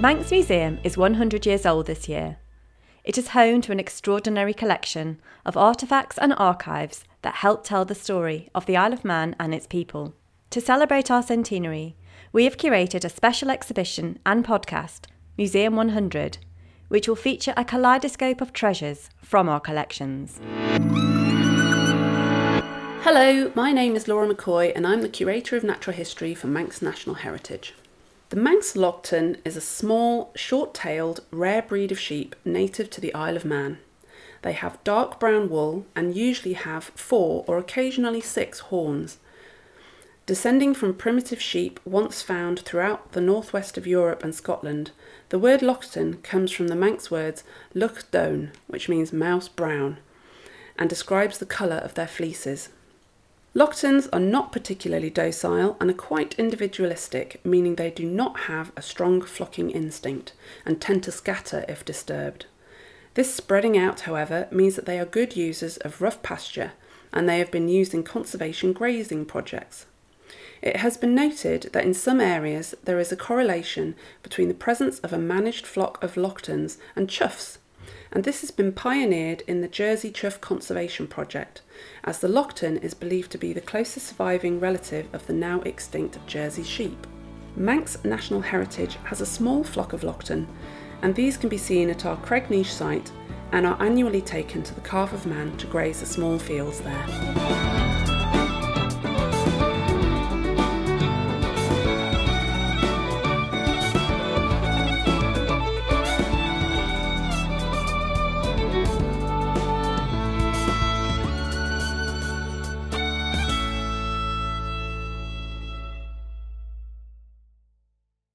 Manx Museum is 100 years old this year. It is home to an extraordinary collection of artefacts and archives that help tell the story of the Isle of Man and its people. To celebrate our centenary, we have curated a special exhibition and podcast, Museum 100, which will feature a kaleidoscope of treasures from our collections. Hello, my name is Laura McCoy and I'm the Curator of Natural History for Manx National Heritage. The Manx Loaghtan is a small, short tailed, rare breed of sheep native to the Isle of Man. They have dark brown wool and usually have four or occasionally six horns. Descending from primitive sheep once found throughout the northwest of Europe and Scotland, the word Loaghtan comes from the Manx words lugh dhoan, which means mouse brown, and describes the colour of their fleeces. Loaghtans are not particularly docile and are quite individualistic, meaning they do not have a strong flocking instinct and tend to scatter if disturbed. This spreading out, however, means that they are good users of rough pasture and they have been used in conservation grazing projects. It has been noted that in some areas there is a correlation between the presence of a managed flock of Loaghtans and choughs, and this has been pioneered in the Jersey Chough Conservation Project, as the Loaghtan is believed to be the closest surviving relative of the now extinct Jersey sheep. Manx National Heritage has a small flock of Loaghtan, and these can be seen at our Cregneash site and are annually taken to the Calf of Man to graze the small fields there.